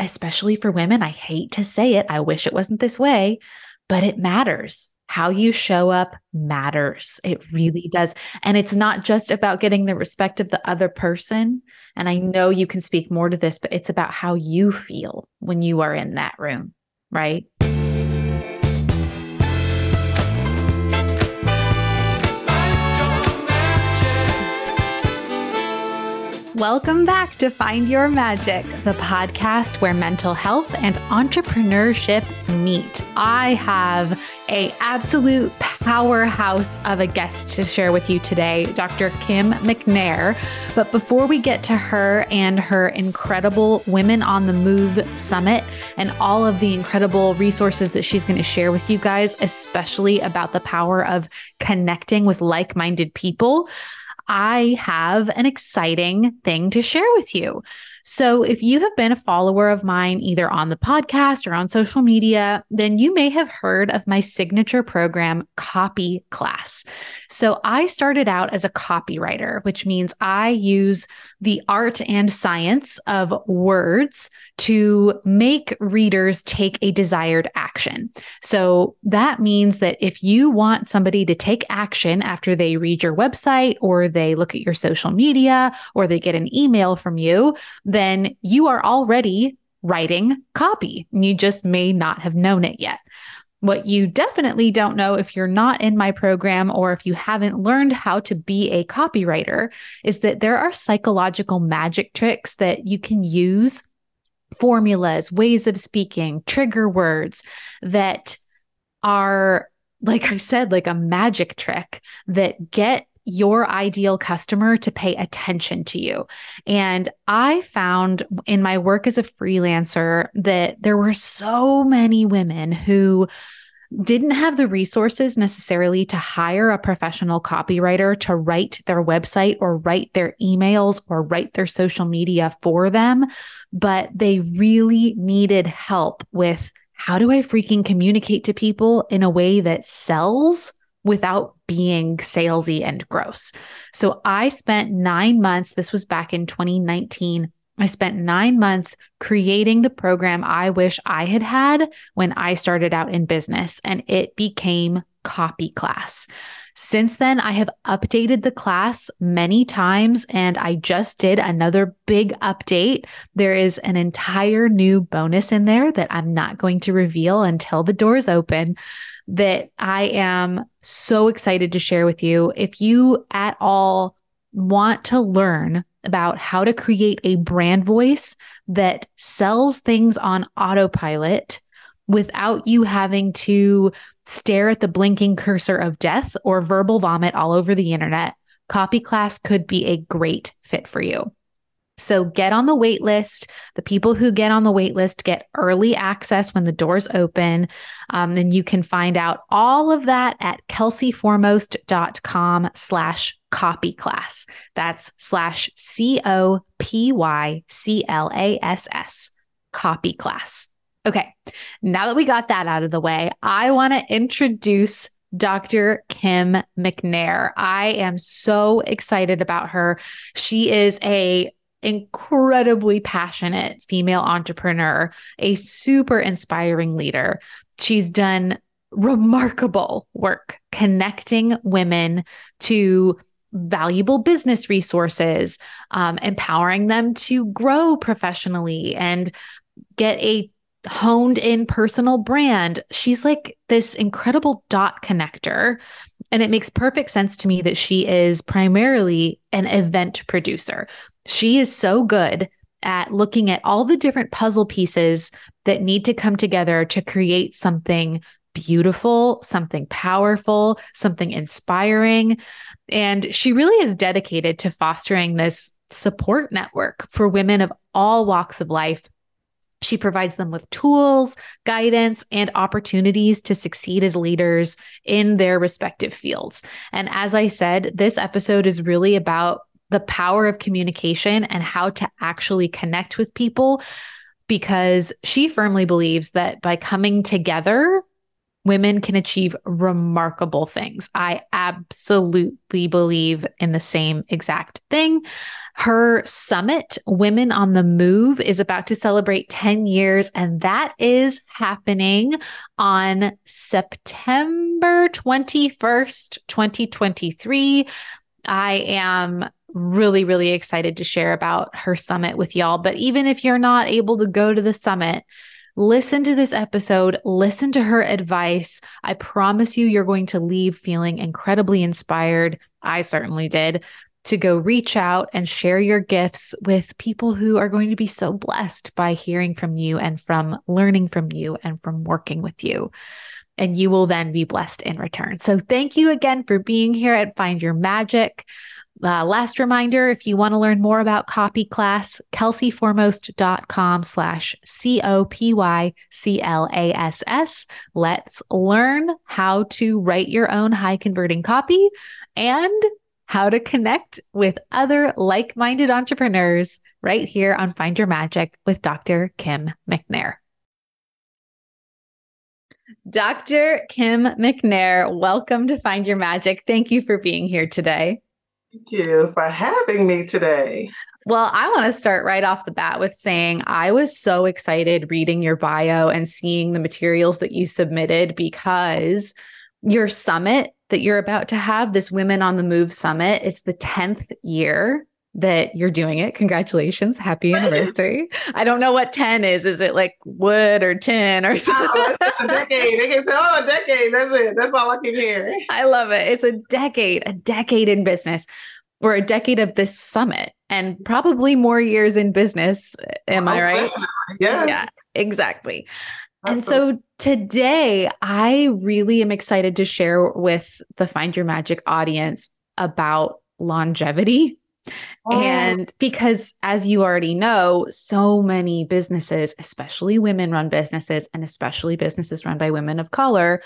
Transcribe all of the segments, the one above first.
especially for women, I hate to say it, I wish it wasn't this way, but it matters. How you show up matters. It really does. And it's not just about getting the respect of the other person. And I know you can speak more to this, but it's about how you feel when you are in that room, right? Welcome back to Find Your Magic, the podcast where mental health and entrepreneurship meet. I have a absolute powerhouse of a guest to share with you today, Dr. Kim McNair. But before we get to her and her incredible Women on the Move Summit and all of the incredible resources that she's going to share with you guys, especially about the power of connecting with like-minded people, I have an exciting thing to share with you. So, if you have been a follower of mine either on the podcast or on social media, then you may have heard of my signature program, Copy Class. So, I started out as a copywriter, which means I use the art and science of words to make readers take a desired action. So, that means that if you want somebody to take action after they read your website or they look at your social media or they get an email from you, then you are already writing copy. You just may not have known it yet. What you definitely don't know if you're not in my program or if you haven't learned how to be a copywriter is that there are psychological magic tricks that you can use, formulas, ways of speaking, trigger words that are, like I said, like a magic trick that get your ideal customer to pay attention to you. And I found in my work as a freelancer that there were so many women who didn't have the resources necessarily to hire a professional copywriter to write their website or write their emails or write their social media for them, but they really needed help with how do I freaking communicate to people in a way that sells without being salesy and gross. So I spent nine months, this was back in 2019. I spent nine months creating the program I wish I had had when I started out in business, and it became Copy Class. Since then, I have updated the class many times, and I just did another big update. There is an entire new bonus in there that I'm not going to reveal until the doors open that I am so excited to share with you. If you at all want to learn about how to create a brand voice that sells things on autopilot without you having to stare at the blinking cursor of death or verbal vomit all over the internet, Copy Class could be a great fit for you. So get on the wait list. The people who get on the wait list get early access when the doors open. Um, and you can find out all of that at kelseyformost.com slash copy class. That's slash C O P Y C L A S S, copy class. Okay, now that we got that out of the way, I want to introduce Dr. Kim McNair. I am so excited about her. She is a incredibly passionate female entrepreneur, a super inspiring leader. She's done remarkable work connecting women to valuable business resources, um, empowering them to grow professionally and get a honed in personal brand. She's like this incredible dot connector. And it makes perfect sense to me that she is primarily an event producer. She is so good at looking at all the different puzzle pieces that need to come together to create something beautiful, something powerful, something inspiring. And she really is dedicated to fostering this support network for women of all walks of life. She provides them with tools, guidance, and opportunities to succeed as leaders in their respective fields. And as I said, this episode is really about the power of communication and how to actually connect with people because she firmly believes that by coming together women can achieve remarkable things. I absolutely believe in the same exact thing. Her summit, Women on the Move, is about to celebrate 10 years, and that is happening on September 21st, 2023. I am really, really excited to share about her summit with y'all. But even if you're not able to go to the summit, listen to this episode, listen to her advice. I promise you, you're going to leave feeling incredibly inspired. I certainly did to go reach out and share your gifts with people who are going to be so blessed by hearing from you and from learning from you and from working with you. And you will then be blessed in return. So, thank you again for being here at Find Your Magic. Uh, last reminder, if you want to learn more about copy class, kelseyformost.com slash C-O-P-Y-C-L-A-S-S. Let's learn how to write your own high converting copy and how to connect with other like-minded entrepreneurs right here on Find Your Magic with Dr. Kim McNair. Dr. Kim McNair, welcome to Find Your Magic. Thank you for being here today. Thank you for having me today. Well, I want to start right off the bat with saying I was so excited reading your bio and seeing the materials that you submitted because your summit that you're about to have, this Women on the Move summit, it's the 10th year that you're doing it. Congratulations. Happy anniversary. I don't know what 10 is. Is it like wood or tin or oh, something? Oh, it's a decade. They can say, oh, a decade. That's it. That's all I keep hearing. I love it. It's a decade, a decade in business or a decade of this summit and probably more years in business. Uh, am I right? Yes. Yeah, exactly. And so today, I really am excited to share with the Find Your Magic audience about longevity Oh. And because, as you already know, so many businesses, especially women run businesses and especially businesses run by women of color,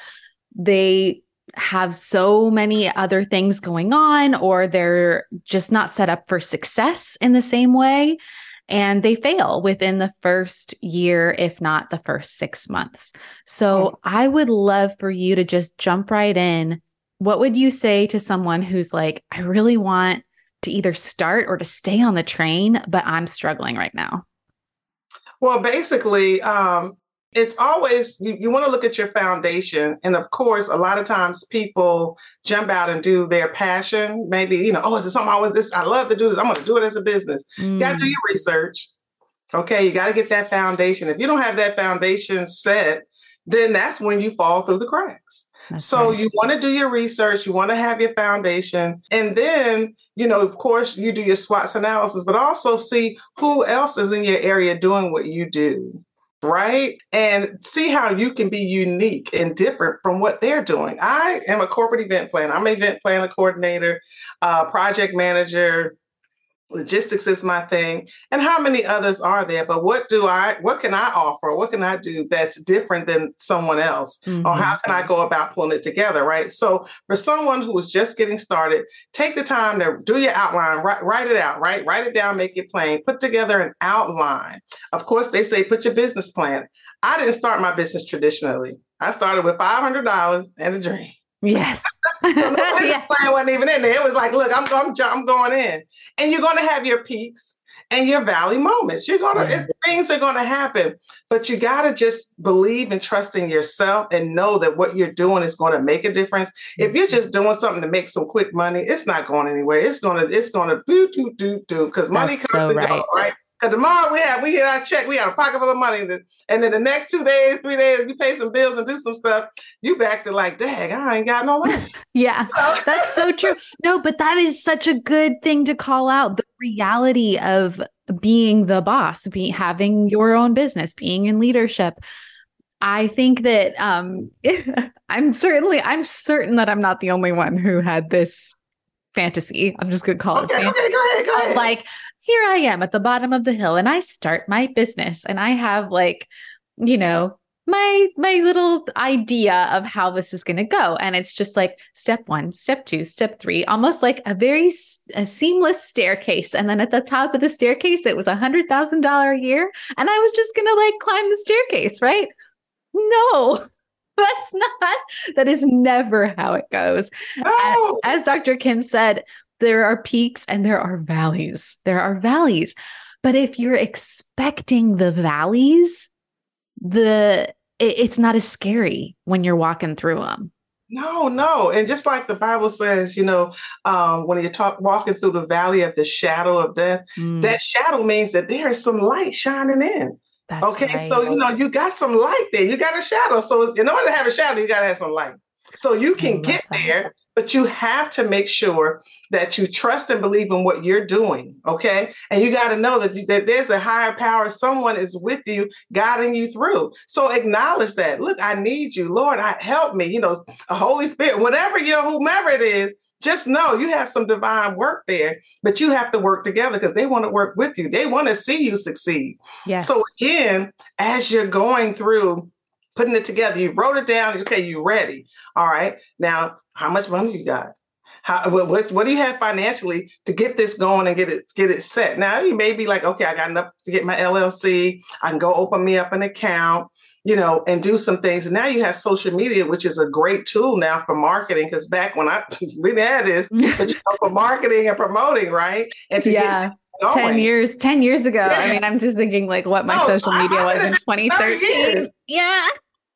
they have so many other things going on, or they're just not set up for success in the same way. And they fail within the first year, if not the first six months. So oh. I would love for you to just jump right in. What would you say to someone who's like, I really want to either start or to stay on the train, but I'm struggling right now? Well, basically, um, it's always you, you want to look at your foundation. And of course, a lot of times people jump out and do their passion. Maybe, you know, oh, is it something I was this? I love to do this. I'm going to do it as a business. Mm. You got to do your research. Okay. You got to get that foundation. If you don't have that foundation set, then that's when you fall through the cracks. That's so right. you want to do your research, you want to have your foundation, and then you know, of course, you do your SWOT analysis, but also see who else is in your area doing what you do, right? And see how you can be unique and different from what they're doing. I am a corporate event planner. I'm an event planner coordinator, uh, project manager, logistics is my thing and how many others are there? But what do i what can i offer? What can i do that's different than someone else? Mm-hmm. or how can i go about pulling it together right? So for someone who is just getting started take the time to do your outline write, write it out right? Write it down make it plain put together an outline. Of course they say put your business plan. I didn't start my business traditionally. I started with $500 and a dream. Yes. So no yes. plan wasn't even in there. It was like, look, I'm, I'm, I'm going in. And you're going to have your peaks and your valley moments. You're going mm-hmm. to, things are going to happen, but you got to just believe and trust in yourself and know that what you're doing is going to make a difference. If you're mm-hmm. just doing something to make some quick money, it's not going anywhere. It's going to, it's going to do, do, do, do, because money comes so right. Goes, right? Because tomorrow we have we get our check, we have a pocket full of money, and then the next two days, three days, you pay some bills and do some stuff. You back to like, dang, I ain't got no money. yeah, so. that's so true. No, but that is such a good thing to call out the reality of being the boss, being having your own business, being in leadership. I think that um, I'm certainly I'm certain that I'm not the only one who had this fantasy. I'm just gonna call okay, it fantasy. Okay, go ahead, go ahead. Like here I am at the bottom of the hill and I start my business and I have like, you know, my my little idea of how this is going to go and it's just like step 1 step 2 step 3 almost like a very a seamless staircase and then at the top of the staircase it was a hundred thousand dollar a year and i was just going to like climb the staircase right no That's not, that is never how it goes. No. As, as Dr. Kim said, there are peaks and there are valleys. There are valleys. But if you're expecting the valleys, the it, it's not as scary when you're walking through them. No, no. And just like the Bible says, you know, um, when you're talk walking through the valley of the shadow of death, Mm, that shadow means that there is some light shining in. that's okay. right. So, you know, you got some light there. You got a shadow. So, in order to have a shadow, you got to have some light. So, you can get there, but you have to make sure that you trust and believe in what you're doing. Okay. And you got to know that, that there's a higher power. Someone is with you, guiding you through. So, acknowledge that. Look, I need you. Lord, I, help me. You know, a Holy Spirit, whatever you whomever it is, just know you have some divine work there, but you have to work together because they want to work with you. They want to see you succeed. yes. So again, as you're going through putting it together, you wrote it down. Okay, you ready? All right. Now, how much money you got? How what, what what do you have financially to get this going and get it get it set? Now you may be like, okay, I got enough to get my LLC. I can go open me up an account, you know, and do some things. And now you have social media, which is a great tool now for marketing. Because back when I we didn't this, but you know, for marketing and promoting, right? And to yeah. get going. 10 years 10 years ago i mean i'm just thinking like what my No, social media was in I've been 30 2013 years. yeah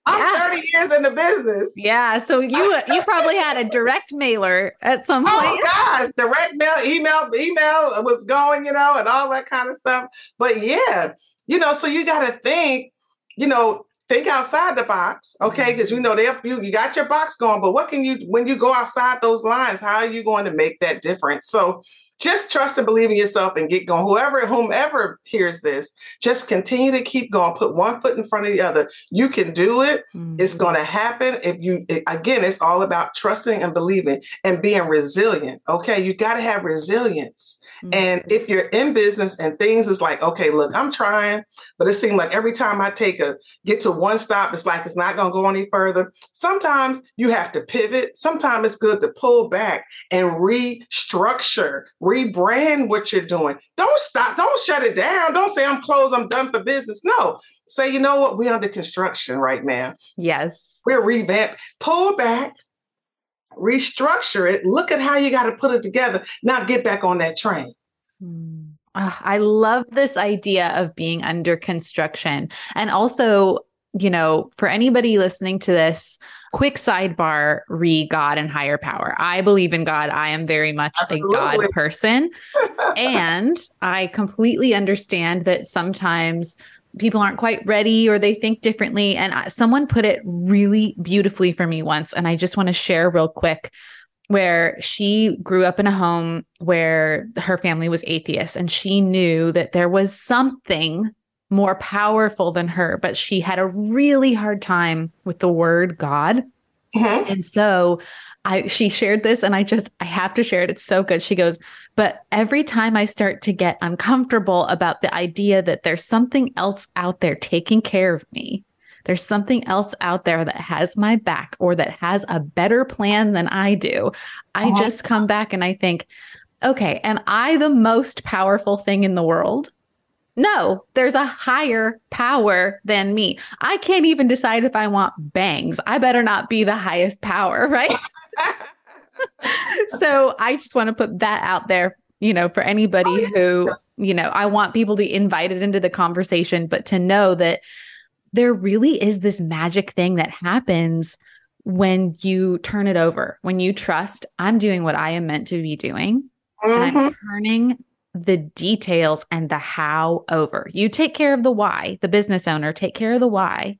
I'm Yeah. 30 years in the business. yeah so you uh, you probably had a direct mailer at some oh, point Oh gosh, direct mail, email, email was going, you know, and all that kind of stuff. But yeah, you know, so you got to think, you know, think outside the box, okay? Mm-hmm. Because you know they you you got your box going, but what can you when you go outside those lines? How are you going to make that difference? So just trust and believe in yourself and get going. Whoever, whomever hears this, just continue to keep going. Put one foot in front of the other. You can do it. Mm. It's going to happen if you, it- again, it's all about trusting and believing and being resilient. Okay. You got to have resilience. Mm. And if you're in business and things is like, okay, look, I'm trying, but it seems like every time I take a get to one stop, it's like it's not going to go any further. Sometimes you have to pivot. Sometimes it's good to pull back and restructure, rebrand what you're doing. Don't stop. Don't shut it down. Don't say I'm closed. I'm done for business. No. Say, you know what? We're under construction right now. yes We're revamped. Pull back, restructure it. Look at how you got to put it together. Now get back on that train. Mm. Ah, I love this idea of being under construction. And also, you know, for anybody listening to this, quick sidebar re God and higher power. I believe in God. I am very much a God person. and I completely understand that sometimes people aren't quite ready or they think differently. And I- someone put it really beautifully for me once. And I just want to share real quick where she grew up in a home where her family was atheist and she knew that there was something more powerful than her, but she had a really hard time with the word God. Mhm. And so I she shared this and I just I have to share it. It's so good. She goes, "But every time I start to get uncomfortable about the idea that there's something else out there taking care of me, there's something else out there that has my back or that has a better plan than I do, I Uh-huh. just come back and I think, okay, am I the most powerful thing in the world? No, there's a higher power than me. I can't even decide if I want bangs. I better not be the highest power, right? so I just want to put that out there, you know, for anybody who, you know, I want people to be invited into the conversation, but to know that there really is this magic thing that happens when you turn it over, when you trust, I'm doing what I am meant to be doing, and Mhm. I'm turning the details and the how over. You take care of the why, the business owner, take care of the why,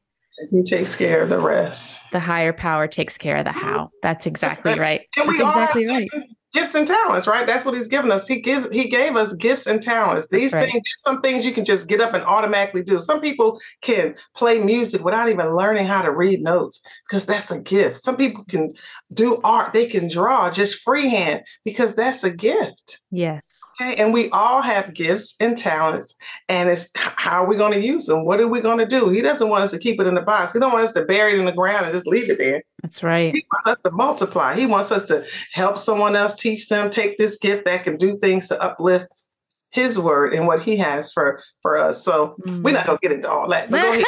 He takes care of the rest. the higher power takes care of the how. That's exactly right. And That's we all exactly have right. gifts, and, gifts and talents, right? That's what he's given us. He give he gave us gifts and talents. These right. things, some things you can just get up and automatically do. Some people can play music without even learning how to read notes because that's a gift. Some people can do art, they can draw just freehand because that's a gift. Yes. Okay, and we all have gifts and talents, and it's how are we going to use them? What are we going to do? He doesn't want us to keep it in the box. He don't want us to bury it in the ground and just leave it there. That's right. He wants us to multiply. He wants us to help someone else, teach them, take this gift that can do things to uplift his word and what he has for for us. So we're not gonna get into all that. But go ahead.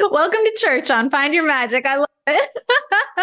Welcome to church on Find Your Magic. I love it.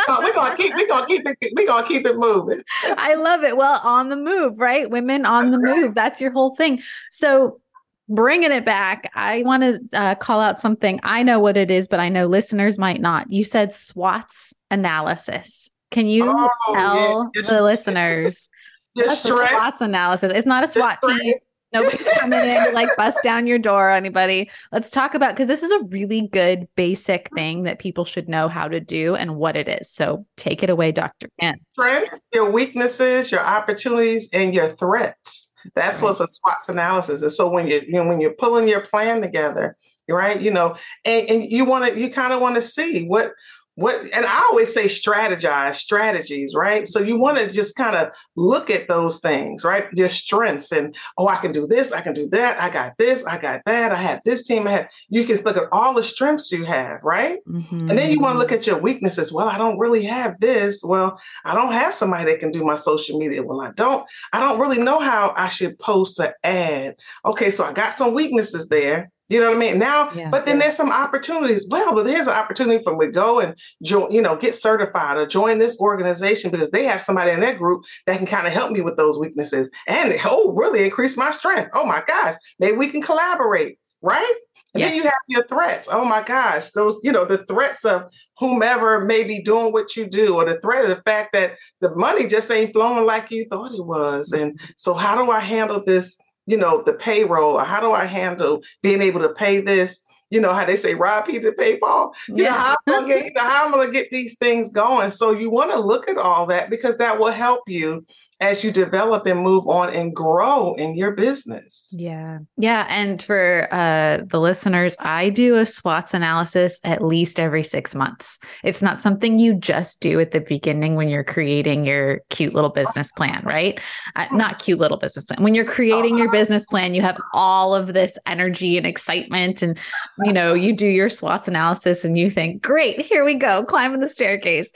oh, we're gonna keep we're gonna keep it we're gonna keep it moving. I love it. Well, on the move, right? Women on That's the right. move. That's your whole thing. So bringing it back, I want to uh, call out something. I know what it is, but I know listeners might not. You said SWOTs analysis. Can you oh, tell yeah. the listeners? That's SWOTs analysis. It's not a SWAT team. Nobody's coming in to like bust down your door, anybody. Let's talk about because this is a really good basic thing that people should know how to do and what it is. So take it away, Dr. Kim. Strengths, your weaknesses, your opportunities, and your threats. That's right. what's a SWOTs analysis. And so when you, you know, when you're pulling your plan together, right, you know, and, and you want to, you kind of want to see what what and i always say strategize strategies right? So you want to just kind of look at those things right? Your strengths and oh i can do this i can do that i got this i got that i have this team i have you can look at all the strengths you have right? Mm-hmm. and then you want to look at your weaknesses. Well i don't really have this. Well i don't have somebody that can do my social media. Well i don't i don't really know how i should post an ad okay so i got some weaknesses there you know what I mean? Now, yeah, but then yeah. there's some opportunities. Well, but there's an opportunity for me to go and join, you know, get certified or join this organization because they have somebody in that group that can kind of help me with those weaknesses and oh, really increase my strength. Oh my gosh, maybe we can collaborate, right? And yes. then you have your threats. Oh my gosh, those, you know, the threats of whomever may be doing what you do, or the threat of the fact that the money just ain't flowing like you thought it was. And so, how do I handle this you know, the payroll or how do I handle being able to pay this? You know how they say rob Peter pay Paul. You yeah. know how I'm, get, how I'm gonna get these things going. So you want to look at all that because that will help you as you develop and move on and grow in your business. Yeah. Yeah. And for uh, the listeners, I do a SWOTs analysis at least every six months. It's not something you just do at the beginning when you're creating your cute little business plan, right? Uh, not cute little business plan. When you're creating your business plan, you have all of this energy and excitement. And, you know, you do your SWOTs analysis and you think, great, here we go, climbing the staircase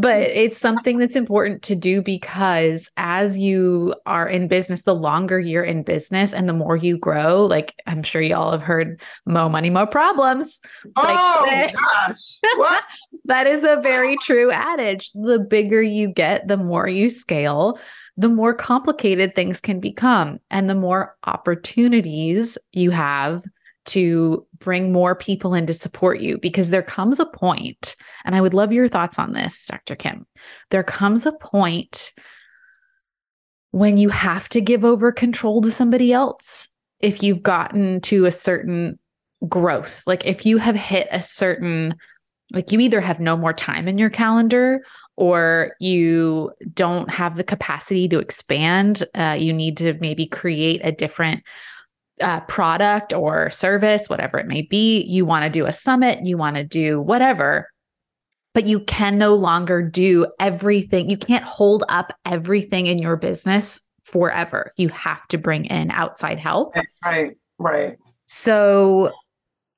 but it's something that's important to do because as you are in business the longer you're in business and the more you grow like i'm sure y'all have heard mo money mo problems. Oh like, gosh. What? that is a very true adage. The bigger you get the more you scale the more complicated things can become and the more opportunities you have to bring more people in to support you because there comes a point, and I would love your thoughts on this, Dr. Kim. There comes a point when you have to give over control to somebody else if you've gotten to a certain growth. Like if you have hit a certain, like you either have no more time in your calendar or you don't have the capacity to expand. Uh, you need to maybe create a different uh, product or service, whatever it may be. You want to do a summit, you want to do whatever, but you can no longer do everything. You can't hold up everything in your business forever. You have to bring in outside help. Right, right. So,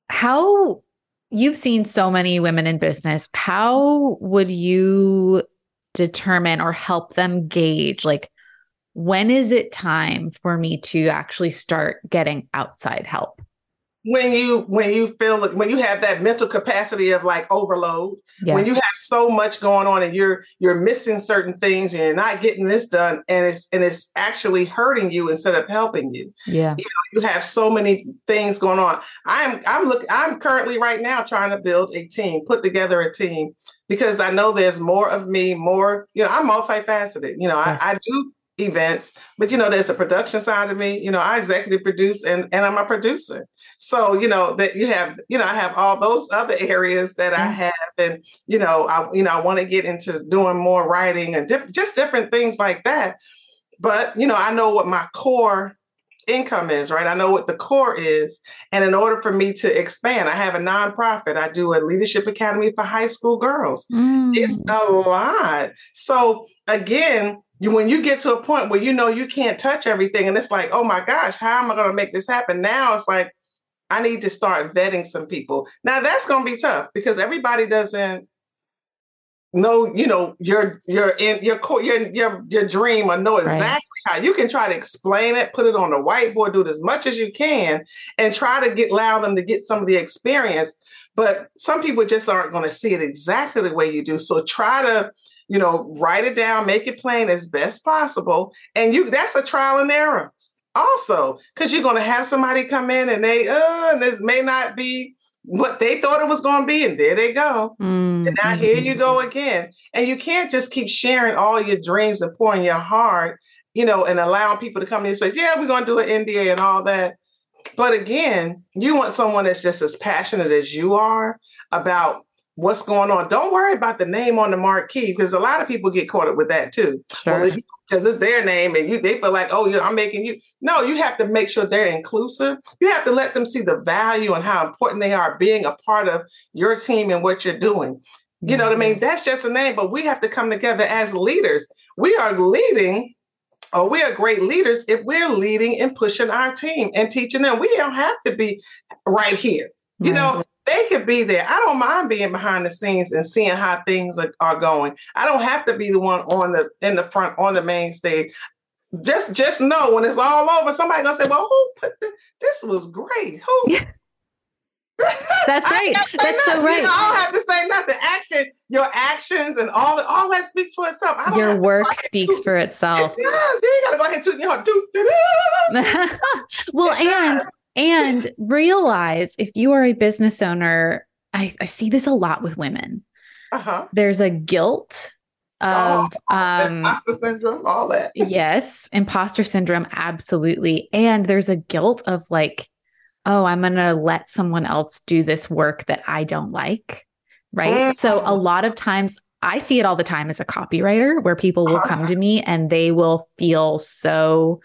how you've seen so many women in business, how would you determine or help them gauge like when is it time for me to actually start getting outside help? When you when you feel like when you have that mental capacity of like overload, yeah. when you have so much going on and you're you're missing certain things and you're not getting this done and it's and it's actually hurting you instead of helping you. Yeah. You, know, you have so many things going on. I'm I'm look I'm currently right now trying to build a team, put together a team because I know there's more of me, more, you know, I'm multifaceted. You know, yes. I, I do events but you know there's a production side of me. You know i executive produce and and i'm a producer. So you know that you have you know i have all those other areas that i mm. have and you know i you know i want to get into doing more writing and diff- just different things like that. But you know i know what my core income is right? I know what the core is. And in order for me to expand i have a nonprofit. I do a leadership academy for high school girls. Mm. it's a lot. So again when you get to a point where you know you can't touch everything and it's like oh my gosh how am i going to make this happen now it's like i need to start vetting some people now that's going to be tough because everybody doesn't know, you know, your your in your core your your your dream or know exactly right. how you can try to explain it, put it on the whiteboard, do it as much as you can, and try to get allow them to get some of the experience. But some people just aren't going to see it exactly the way you do. So try to, you know, write it down, make it plain as best possible. And you that's a trial and error also, because you're going to have somebody come in and they, uh, and this may not be what they thought it was going to be, and there they go. Mm-hmm. And now here you go again. And you can't just keep sharing all your dreams and pouring your heart, you know, and allowing people to come in space. Yeah, we're going to do an NDA and all that. But again, you want someone that's just as passionate as you are about what's going on. Don't worry about the name on the marquee because a lot of people get caught up with that too. Sure. Well, because it's their name and you they feel like, oh, you know, I'm making you. No, you have to make sure they're inclusive. You have to let them see the value and how important they are being a part of your team and what you're doing. You mm-hmm. know what I mean? Mm-hmm. That's just a name, but we have to come together as leaders. We are leading or we are great leaders if we're leading and pushing our team and teaching them. We don't have to be right here. You know, they could be there. I don't mind being behind the scenes and seeing how things are, are going. I don't have to be the one on the in the front on the main stage. Just just know when it's all over, somebody gonna say, "Well, who put this? This was great. Who?" That's right. That's so right. You know, I don't have to say nothing. Action, your actions and all that, all that speaks for itself. your work speaks for itself. It does. You gotta go ahead and toot your heart. Well, and and realize if you are a business owner, I, I see this a lot with women. Uh-huh. There's a guilt of oh, um, imposter syndrome, all that. yes, imposter syndrome, absolutely. And there's a guilt of like, oh, I'm going to let someone else do this work that I don't like. Right. Mm-hmm. So a lot of times I see it all the time as a copywriter where people will come to me and they will feel so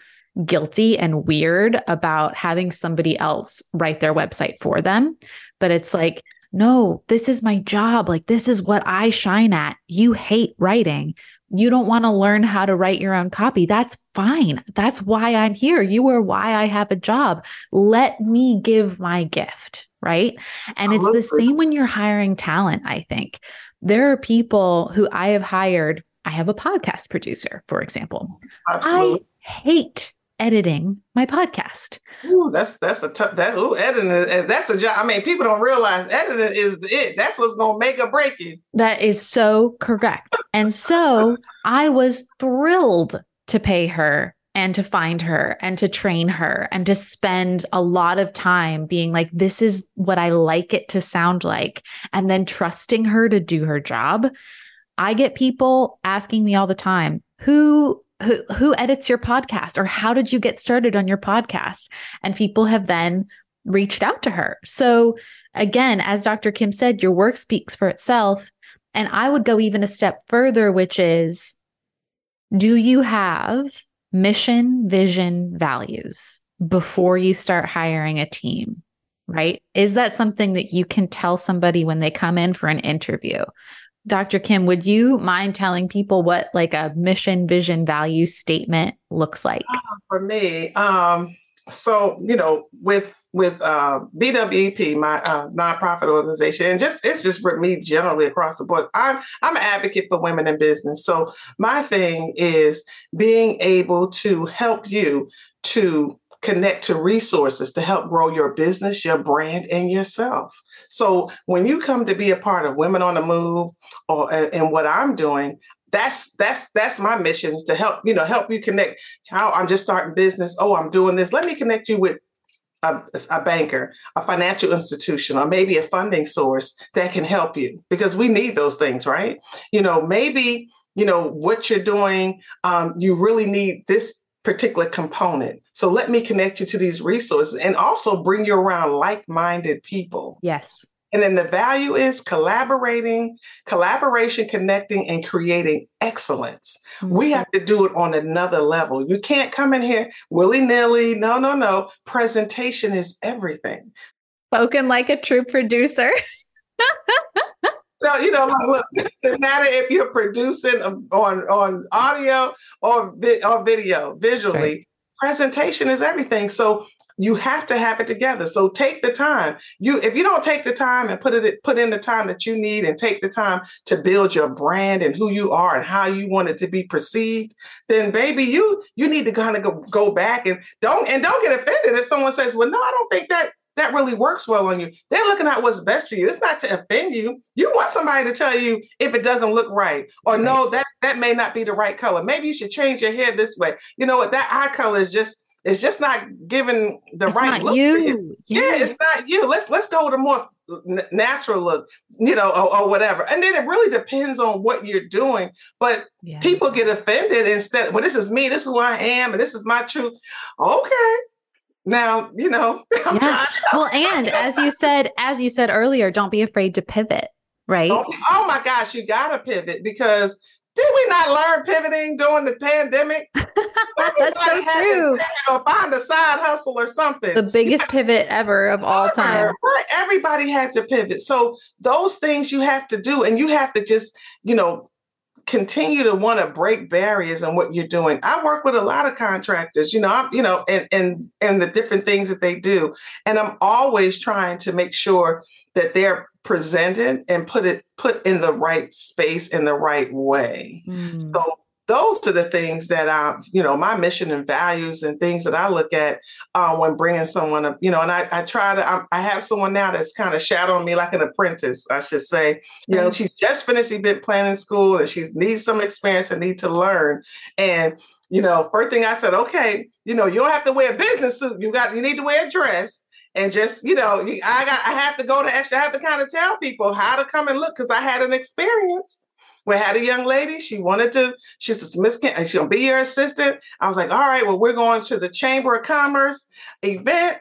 guilty and weird about having somebody else write their website for them. But it's like, no, this is my job. Like, this is what I shine at. You hate writing. You don't want to learn how to write your own copy. That's fine. That's why I'm here. You are why I have a job. Let me give my gift. Right. And it's the same when you're hiring talent, I think. There are people who I have hired. I have a podcast producer, for example. Absolutely. I hate editing my podcast. Ooh, that's that's a tough that ooh, editing is, that's a job. I mean, people don't realize editing is it. That's what's gonna make or break you. That is so correct. and so I was thrilled to pay her and to find her and to train her and to spend a lot of time being like, this is what I like it to sound like, and then trusting her to do her job. I get people asking me all the time, who who who edits your podcast or how did you get started on your podcast? And people have then reached out to her. So again as dr kim said your work speaks for itself. And i would go even a step further which is do you have mission vision values before you start hiring a team right? Is that something that you can tell somebody when they come in for an interview Dr. Kim, would you mind telling people what like a mission, vision, value statement looks like? Uh, for me, um, so you know, with with uh, BWEP, my uh, nonprofit organization, and just it's just for me generally across the board. I'm I'm an advocate for women in business. So my thing is being able to help you to connect to resources to help grow your business, your brand, and yourself. So when you come to be a part of Women on the Move or and what I'm doing, that's that's that's my mission is to help you know help you connect. How i'm just starting business. Oh i'm doing this. Let me connect you with a, a, banker a financial institution or maybe a funding source that can help you because we need those things right? You know maybe you know what you're doing um, you really need this particular component. So let me connect you to these resources and also bring you around like minded people. Yes. And then the value is collaborating, collaboration, connecting, and creating excellence. Mm-hmm. We have to do it on another level. You can't come in here willy nilly. No, no, no. Presentation is everything. Spoken like a true producer. No, you know, look, it doesn't matter if you're producing on on audio or vi- or video, visually. Right. Presentation is everything. So you have to have it together. So take the time. You if you don't take the time and put it put in the time that you need and take the time to build your brand and who you are and how you want it to be perceived, then baby, you you need to kind of go, go back and don't and don't get offended if someone says, "Well, no, I don't think that that really works well on you. They're looking at what's best for you. It's not to offend you. You want somebody to tell you if it doesn't look right, or right. no, that that may not be the right color. Maybe you should change your hair this way. You know what? That eye color is just it's just not giving the it's right look. You. you. Yeah, it's not you. Let's let's go to more natural look, you know, or, or, whatever. And then it really depends on what you're doing. But yeah. people get offended instead. Well, this is me. This is who I am, and this is my truth. Okay, now you know yeah. well and as you said as you said earlier don't be afraid to pivot right oh, oh my gosh you gotta pivot because did we not learn pivoting during the pandemic? That's so true. Or find a side hustle or something. The biggest pivot ever of all time. Everybody had to pivot. So those things you have to do, and you have to just, you know, continue to want to break barriers in what you're doing. I work with a lot of contractors, you know, I'm, you know, and and and the different things that they do. And I'm always trying to make sure that they're presented and put it put in the right space in the right way. Mm. So those are the things that I, you know, my mission and values and things that I look at uh, when bringing someone up, you know, and I, I try to, I, I have someone now that's kind of shadowing me like an apprentice, I should say. You know, she's just finished event planning school and she needs some experience and need to learn. And, you know, first thing I said, okay, you know, you don't have to wear a business suit. You got, you need to wear a dress and just you know i got i have to go to extra i have to kind of tell people how to come and look because i had an experience we had a young lady. She wanted to, she said, Miss she's gonna be your assistant. I was like, all right, well, we're going to the Chamber of Commerce event.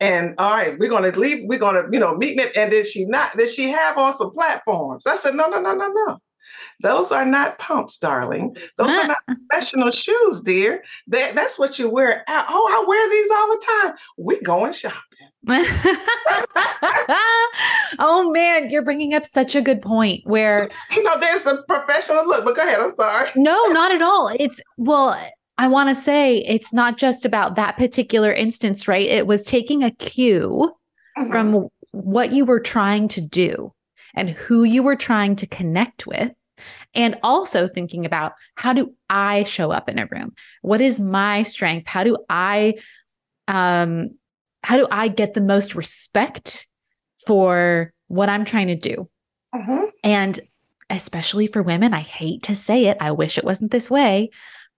And all right, we're gonna leave, we're gonna, you know, meet it. And did she not, did she have on some platforms? I said, no, no, no, no, no. Those are not pumps, darling. Those are not professional shoes, dear. That, that's what you wear out. Oh, I wear these all the time. We going shopping. oh man, you're bringing up such a good point where you know there's a professional look, but go ahead. I'm sorry. No, not at all. It's well, I want to say it's not just about that particular instance, right? It was taking a cue mm-hmm. from what you were trying to do and who you were trying to connect with. And also thinking about how do I show up in a room? What is my strength? How do I um how do I get the most respect for what I'm trying to do? Uh-huh. And especially for women, I hate to say it. I wish it wasn't this way,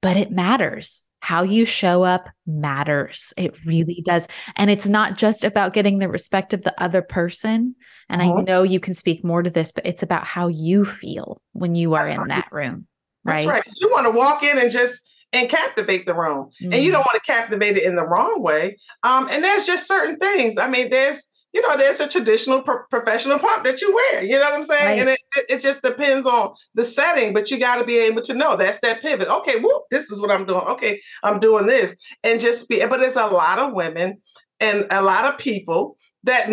but it matters. How you show up matters. It really does. And it's not just about getting the respect of the other person. And uh-huh. I know you can speak more to this, but it's about how you feel when you are That's in that room. Right. That's right. You want to walk in and just and captivate the room. Mm-hmm. And you don't want to captivate it in the wrong way. Um, and there's just certain things. I mean, there's you know, there's a traditional pro- professional pump that you wear. You know what I'm saying? Right. And it, it, it, just depends on the setting, but you got to be able to know that's that pivot. Okay, whoop, this is what I'm doing. Okay, I'm doing this. And just be, but there's a lot of women and a lot of people that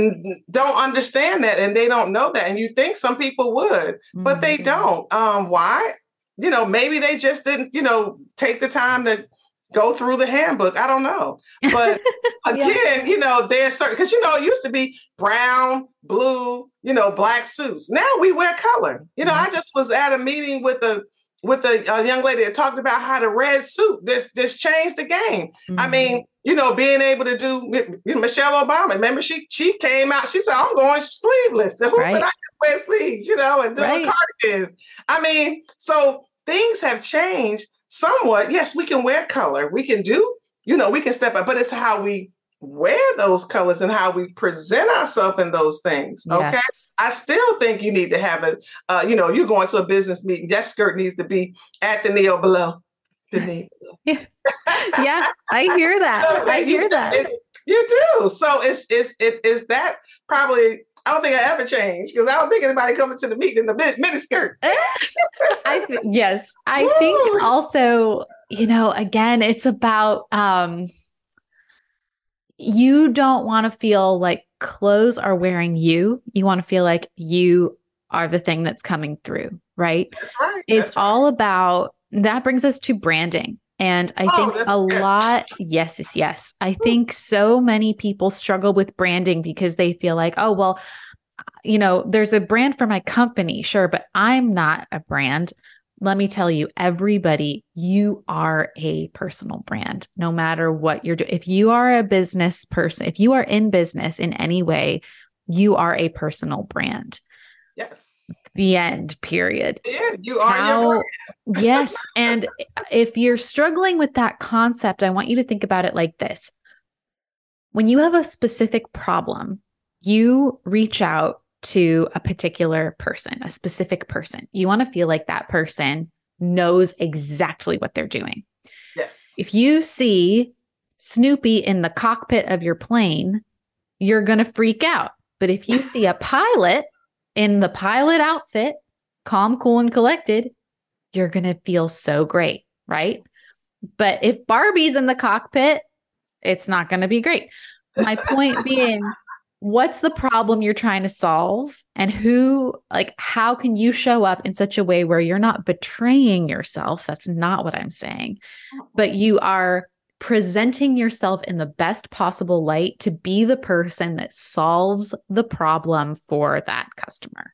don't understand that and they don't know that. And you think some people would, mm-hmm. but they mm-hmm. don't. Um, why? You know, maybe they just didn't, you know, take the time to go through the handbook. I don't know. But again, yeah. you know, there's certain because you know, it used to be brown, blue, you know, black suits. Now we wear color. You know, mm-hmm. I just was at a meeting with a with a, a, young lady that talked about how the red suit this this changed the game. Mm-hmm. I mean, you know, being able to do you know, Michelle Obama. Remember, she she came out. She said, "I'm going sleeveless." And who right. said I can wear sleeves? You know, and doing right. cardigans. I mean, so things have changed somewhat. Yes, we can wear color. We can do, you know, we can step up, but it's how we wear those colors and how we present ourselves in those things. Okay. Yes. I still think you need to have a, uh, you know, you're going to a business meeting, that skirt needs to be at the knee or below the knee. yeah. yeah, I hear that. I hear you, that. It, you do. So it's, it's, it is that probably I don't think I ever changed because I don't think anybody coming to the meeting in the mid- miniskirt. I th- yes, I Woo! think also, you know, again, it's about um you don't want to feel like clothes are wearing you. You want to feel like you are the thing that's coming through, right? Right. It's all about that brings us to branding, And I oh, think a good. lot, yes, yes, yes. I think so many people struggle with branding because they feel like, oh, well, you know, there's a brand for my company, sure, but I'm not a brand. Let me tell you, everybody, you are a personal brand, no matter what you're doing. If you are a business person, if you are in business in any way, you are a personal brand. Yes the end period yeah, you are How, yes and if you're struggling with that concept i want you to think about it like this when you have a specific problem you reach out to a particular person a specific person you want to feel like that person knows exactly what they're doing yes if you see snoopy in the cockpit of your plane you're going to freak out but if you see a pilot in the pilot outfit, calm, cool, and collected, you're going to feel so great, right? But if Barbie's in the cockpit, it's not going to be great. My point being, what's the problem you're trying to solve? And who, like, how can you show up in such a way where you're not betraying yourself? That's not what I'm saying, but you are presenting yourself in the best possible light to be the person that solves the problem for that customer.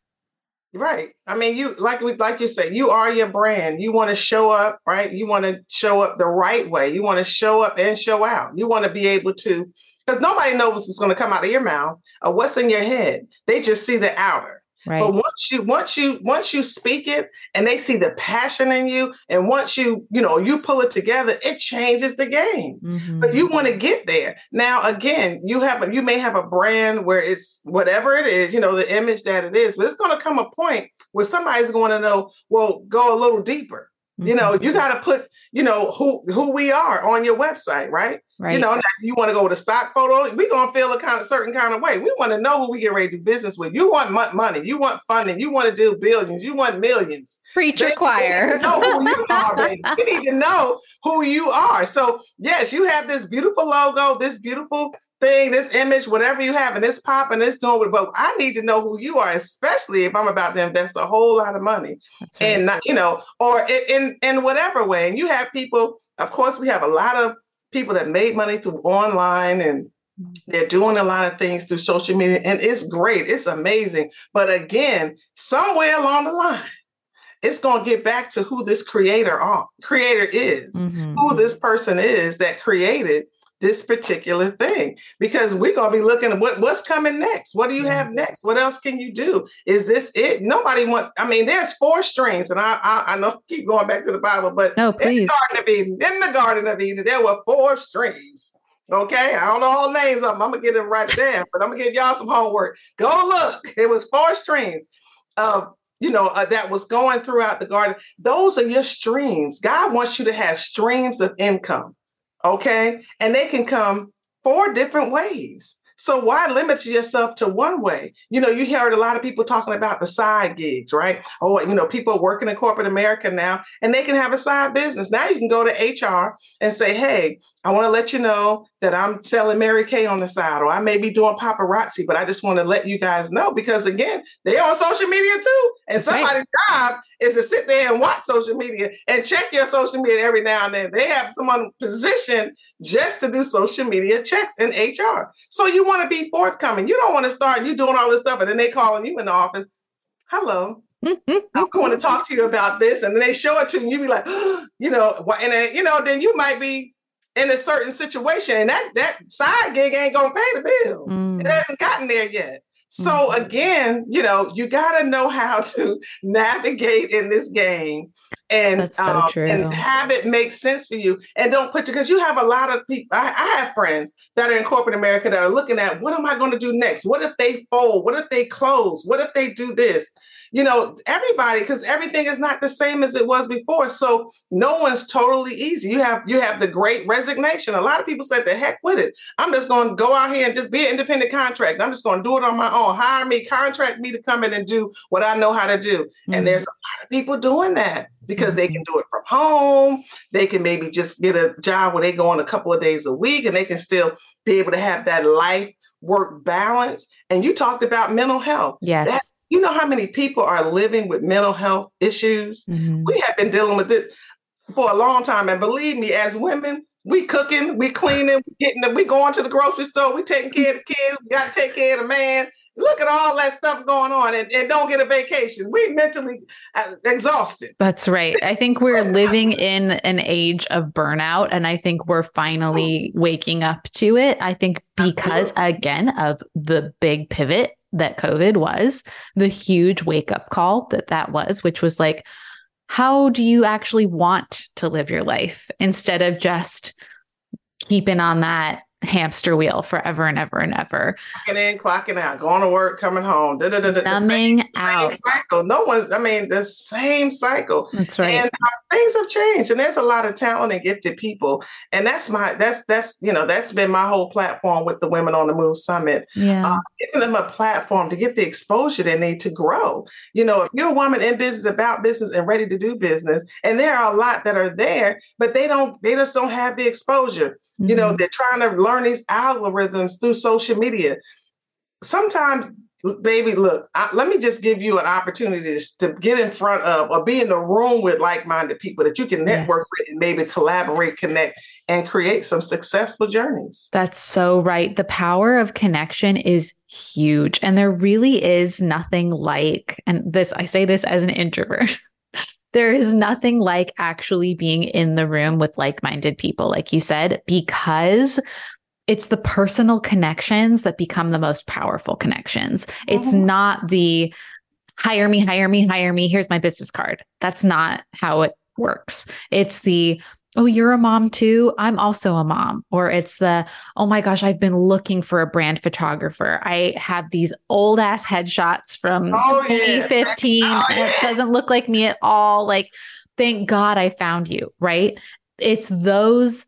Right. I mean, you like we like you said, you are your brand. You want to show up, right? You want to show up the right way. You want to show up and show out. You want to be able to, because nobody knows what's going to come out of your mouth or what's in your head. They just see the outer. Right. But once you once you once you speak it and they see the passion in you, and once you you know you pull it together, it changes the game. Mm-hmm. But you want to get there. Now again, you have a, you may have a brand where it's whatever it is, you know, the image that it is, but it's going to come a point where somebody's going to know. Well, go a little deeper. Mm-hmm. You know, you got to put, you know, who who we are on your website, right? Right. You know, you want to go with a stock photo, we're gonna feel a kind of certain kind of way. We want to know who we get ready to do business with. You want money, you want funding, you want to do billions, you want millions. Preacher baby, choir. know who you are, baby. You need to know who you are. So yes, you have this beautiful logo, this beautiful thing, this image, whatever you have, and it's popping, it's doing. But I need to know who you are, especially if I'm about to invest a whole lot of money, right. and not, you know, or in in whatever way. And you have people. Of course, we have a lot of people that made money through online and they're doing a lot of things through social media and it's great it's amazing but again somewhere along the line it's going to get back to who this creator are, creator is mm-hmm. who this person is that created this particular thing because we're going to be looking at what, what's coming next. What do you have next? What else can you do? Is this it? Nobody wants, I mean, there's four streams, and I, I, I know keep going back to the Bible, but no, please. in the Garden of Eden, in the Garden of Eden, there were four streams. Okay, I don't know all names of them. I'm gonna get them right there, but I'm gonna give y'all some homework. Go look. It was four streams of you know uh, that was going throughout the garden. Those are your streams. God wants you to have streams of income. Okay. And they can come four different ways. So why limit yourself to one way? You know, you heard a lot of people talking about the side gigs, right? Oh, you know, people are working in corporate America now and they can have a side business. Now you can go to HR and say, hey, I want to let you know that I'm selling Mary Kay on the side, or I may be doing paparazzi, but I just want to let you guys know because again, they're on social media too. And somebody's right. job is to sit there and watch social media and check your social media every now and then. They have someone positioned just to do social media checks in HR. So you want to be forthcoming. You don't want to start you doing all this stuff and then they calling you in the office. Hello, I want to talk to you about this, and then they show it to you, and you be like, you know, and then, you know, then you might be in a certain situation, and that that side gig ain't gonna pay the bills. Mm. It hasn't gotten there yet. So mm. again, you know, you got to know how to navigate in this game and so um, and have it make sense for you. And don't put you because you have a lot of people. I, I, have friends that are in corporate America that are looking at what am I going to do next? What if they fold? What if they close? What if they do this? You know, everybody, because everything is not the same as it was before. So no one's totally easy. You have you have the great resignation. A lot of people said the heck with it. I'm just going to go out here and just be an independent contractor. I'm just going to do it on my own. Hire me, contract me to come in and do what I know how to do. Mm-hmm. And there's a lot of people doing that because they can do it from home. They can maybe just get a job where they go on a couple of days a week and they can still be able to have that life work balance. And you talked about mental health. Yes. That's you know how many people are living with mental health issues? Mm-hmm. We have been dealing with this for a long time. And believe me, as women, we cooking, we cleaning, we getting, the, we going to the grocery store, we taking care of the kids, we got to take care of the man. Look at all that stuff going on, and, and don't get a vacation. We mentally uh, exhausted. That's right. I think we're living in an age of burnout, and I think we're finally waking up to it. I think because Absolutely. again of the big pivot that COVID was, the huge wake up call that that was, which was like how do you actually want to live your life instead of just keeping on that hamster wheel forever and ever and ever. Clocking in, clocking out, going to work, coming home, da, da, da, numbing same, out. Same cycle. No one's, I mean, the same cycle. That's right. And uh, things have changed, and there's a lot of talented, gifted people, and that's my, that's that's you know, that's been my whole platform with the Women on the Move Summit. Yeah, uh, giving them a platform to get the exposure they need to grow. You know, if you're a woman in business, about business, and ready to do business, and there are a lot that are there, but they don't, they just don't have the exposure. Mm-hmm. You know, mm-hmm. they're trying to learn these algorithms through social media. Sometimes, baby, look, I, let me just give you an opportunity to, to, get in front of or be in the room with like minded people that you can network yes. with and maybe collaborate, connect, and create some successful journeys. That's so right. The power of connection is huge. And there really is nothing like, and this, I say this as an introvert. There is nothing like actually being in the room with like minded people, like you said, because it's the personal connections that become the most powerful connections. It's oh. not the hire me, hire me, hire me. Here's my business card. That's not how it works. It's the oh, you're a mom too. I'm also a mom. Or it's the, oh my gosh, I've been looking for a brand photographer. I have these old ass headshots from oh, 2015. Yeah. Oh, yeah. It doesn't look like me at all. Like, thank God I found you, right? It's those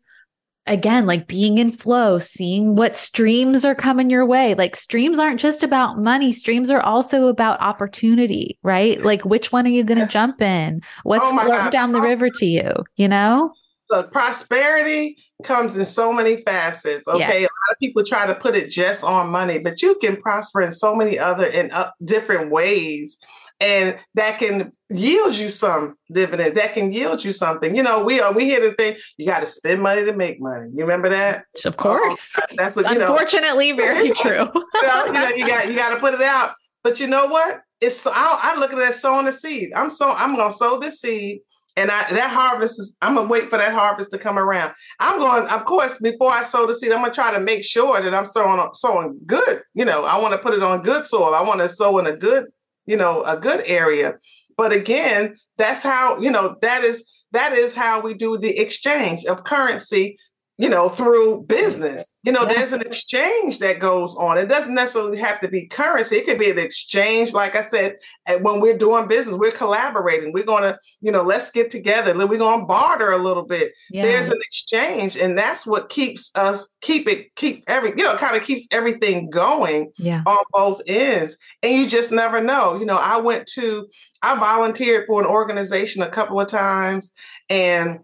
again, like being in flow, seeing what streams are coming your way. Like streams aren't just about money, streams are also about opportunity, right? Like which one are you going to yes. jump in? What's oh floating down the oh. river to you, you know? The prosperity comes in so many facets. Okay, yes. a lot of people try to put it just on money, but you can prosper in so many other and uh, different ways, and that can yield you some dividend. That can yield you something. You know, we are we hear the thing. You got to spend money to make money. You remember that? Of course. Oh, that's what. You Unfortunately, know. very true. you, know, you know, you got you got to put it out. But you know what? It's I, I look at that sowing a seed. I'm so I'm gonna sow this seed and I, that harvest is, I'm gonna wait for that harvest to come around. I'm going, of course, before I sow the seed, I'm gonna try to make sure that I'm sowing sowing good. You know, I want to put it on good soil. I want to sow in a good, you know, a good area. But again, that's how, you know, that is that is how we do the exchange of currency you know, through business. You know, yeah. there's an exchange that goes on. It doesn't necessarily have to be currency. It could be an exchange. Like I said, when we're doing business, we're collaborating. We're going to, you know, let's get together. We're going to barter a little bit. Yeah. There's an exchange, and that's what keeps us keep it keep every you know kind of keeps everything going yeah. on both ends. And you just never know. You know, I went to I volunteered for an organization a couple of times, and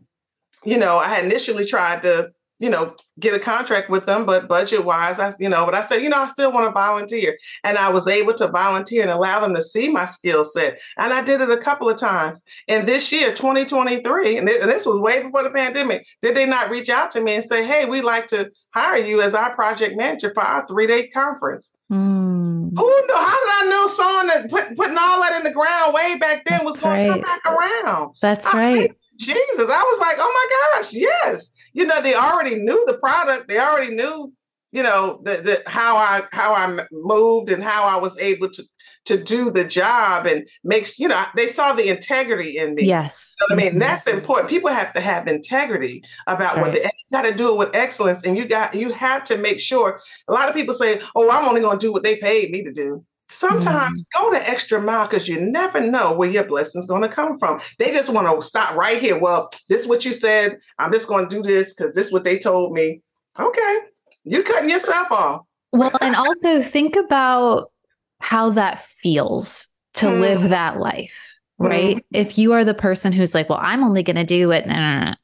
you know, I had initially tried to you know, get a contract with them, but budget wise, I, you know, but I said, you know, I still want to volunteer. And I was able to volunteer and allow them to see my skill set. And I did it a couple of times. And this year, 2023, and this, and this was way before the pandemic, did they not reach out to me and say, hey, we'd like to hire you as our project manager for our three day conference? Mm. Who knew? How did I know someone that put, putting all that in the ground way back then was going right. to come back around? That's I right. Jesus, I was like, oh my gosh, yes. You know, they already knew the product. They already knew, you know, the, the how I how I moved and how I was able to to do the job and make you know they saw the integrity in me. Yes, you know I mean mm-hmm. that's important. People have to have integrity about what they got to do it with excellence, and you got you have to make sure. A lot of people say, "Oh, I'm only going to do what they paid me to do." Sometimes mm. go the extra mile because you never know where your blessing's going to come from. They just want to stop right here. Well, this is what you said. I'm just going to do this because this is what they told me. Okay, you're cutting yourself off. Well, and also think about how that feels to mm. live that life, right? Mm. If you are the person who's like, well, I'm only going to do it, nah, nah, nah.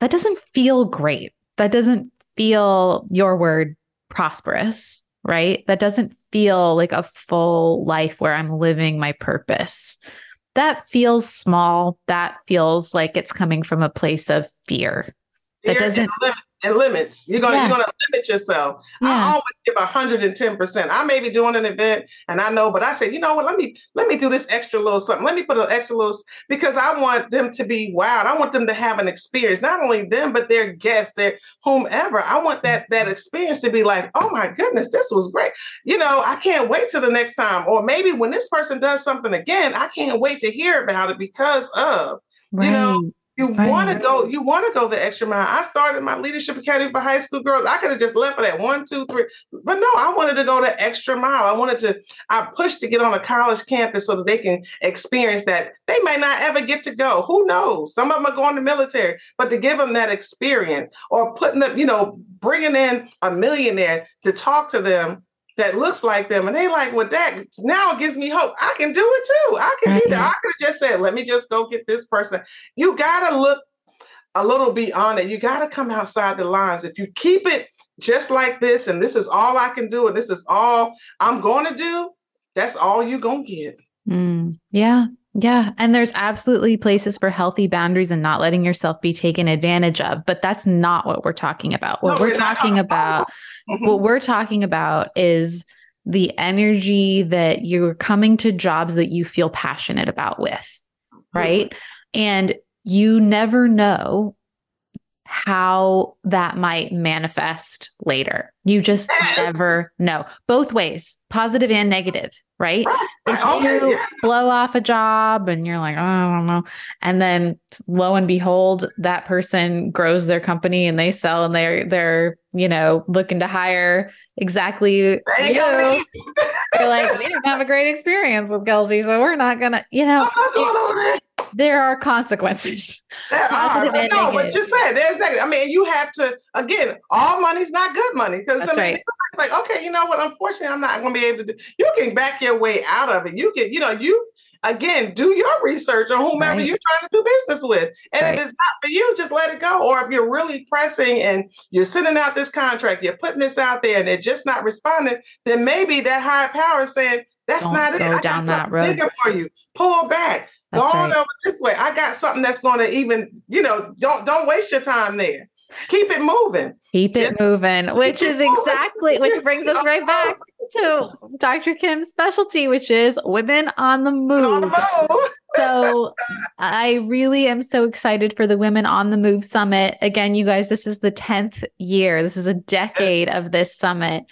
that doesn't feel great. That doesn't feel your word prosperous right? That doesn't feel like a full life where I'm living my purpose. that feels small. That feels like it's coming from a place of fear. That doesn't and limits. You're gonna yeah. you're gonna limit yourself. Yeah. I always give 110 percent. I may be doing an event and I know, but I say, you know what, let me let me do this extra little something. Let me put an extra little because I want them to be wowed. I want them to have an experience, not only them, but their guests, their whomever. I want that that experience to be like, oh my goodness, this was great. You know, I can't wait till the next time. Or maybe when this person does something again, I can't wait to hear about it because of right. you know you want to go, you want to go the extra mile. I started my leadership academy for high school girls. I could have just left it at one, two, three, but no, I wanted to go the extra mile. I wanted to, I pushed to get on a college campus so that they can experience that. They may not ever get to go. Who knows? Some of them are going to military, but to give them that experience or putting them, you know, bringing in a millionaire to talk to them that looks like them and they like well that now it gives me hope. I can do it too. I can mm-hmm. be there. I could have just said let me just go get this person. You gotta look a little beyond it you gotta come outside the lines. If you keep it just like this and this is all i can do and this is all i'm going to do that's all you're to get. Mm, yeah yeah. And there's absolutely places for healthy boundaries and not letting yourself be taken advantage of. But that's not what we're talking about. What no, we're, we're talking about Mm-hmm. What we're talking about is the energy that you're coming to jobs that you feel passionate about with, right? Mm-hmm. And you never know how that might manifest later. You just yes. never know. Both ways, positive and negative, right? If you yes. blow off a job and you're like, oh, I don't know. And then lo and behold, that person grows their company and they sell and they're they're, you know, looking to hire exactly you. You're like, we didn't have a great experience with Kelsey, so we're not gonna, you know there are consequences. There are. But no, but you said there's negative. I mean, you have to again. All money's not good money because I mean, right. it's like, okay, you know what? Unfortunately, I'm not going to be able to. You can back your way out of it. You can, you know, you again do your research on whomever right. you're trying to do business with. And right. if it's not for you, just let it go. Or if you're really pressing and you're sending out this contract, you're putting this out there, and they're just not responding, then maybe that higher power is saying. That's Don't not it. I got something bigger for you. Pull back Go on right. over this way. I got something that's going to even, you know, don't don't waste your time there. Keep it moving. Keep Just it moving, which is exactly which brings us right back to Dr. Kim's specialty, which is women on the move. On the move. so I really am so excited for the Women on the Move Summit. Again, you guys, this is the 10th year. This is a decade of this summit.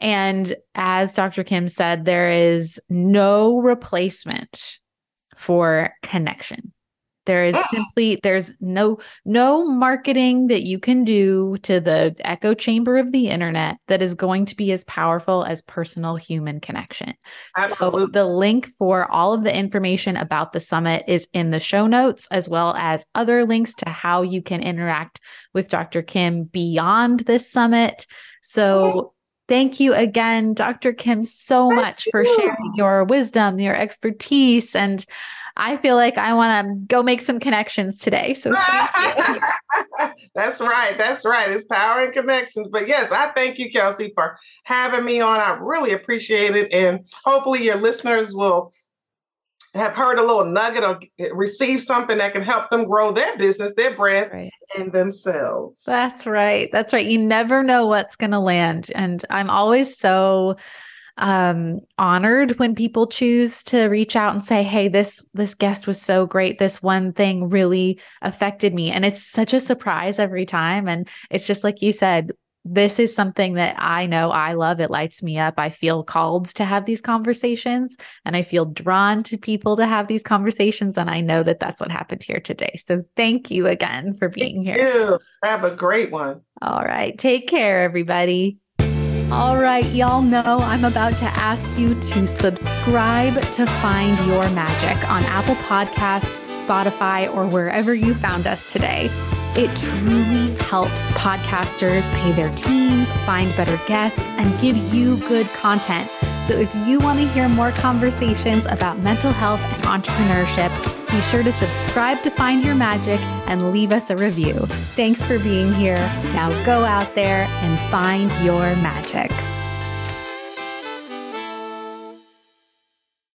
And as Dr. Kim said, there is no replacement for connection. There is ah. simply there's no no marketing that you can do to the echo chamber of the internet that is going to be as powerful as personal human connection. Absolutely. So the link for all of the information about the summit is in the show notes as well as other links to how you can interact with Dr. Kim beyond this summit. So Thank you again, Dr. Kim, so Thank much you. for sharing your wisdom, your expertise, and I feel like I want to go make some connections today. So that's right. That's right. It's power and connections. But yes, I thank you, Kelsey, for having me on. I really appreciate it. And hopefully your listeners will have heard a little nugget or receive something that can help them grow their business, their brand, right. and themselves. That's right. That's right. You never know what's going to land. And I'm always so um honored when people choose to reach out and say hey this this guest was so great this one thing really affected me and it's such a surprise every time and it's just like you said this is something that I know I love. It lights me up. I feel called to have these conversations and I feel drawn to people to have these conversations. And I know that that's what happened here today. So thank you again for being thank here. You. Have a great one. All right. Take care, everybody. All right, y'all know I'm about to ask you to subscribe to Find Your Magic on Apple Podcasts, Spotify, or wherever you found us today. It truly helps podcasters pay their teams, find better guests, and give you good content. So if you want to hear more conversations about mental health and entrepreneurship, be sure to subscribe to Find Your Magic and leave us a review. Thanks for being here. Now go out there and find your magic.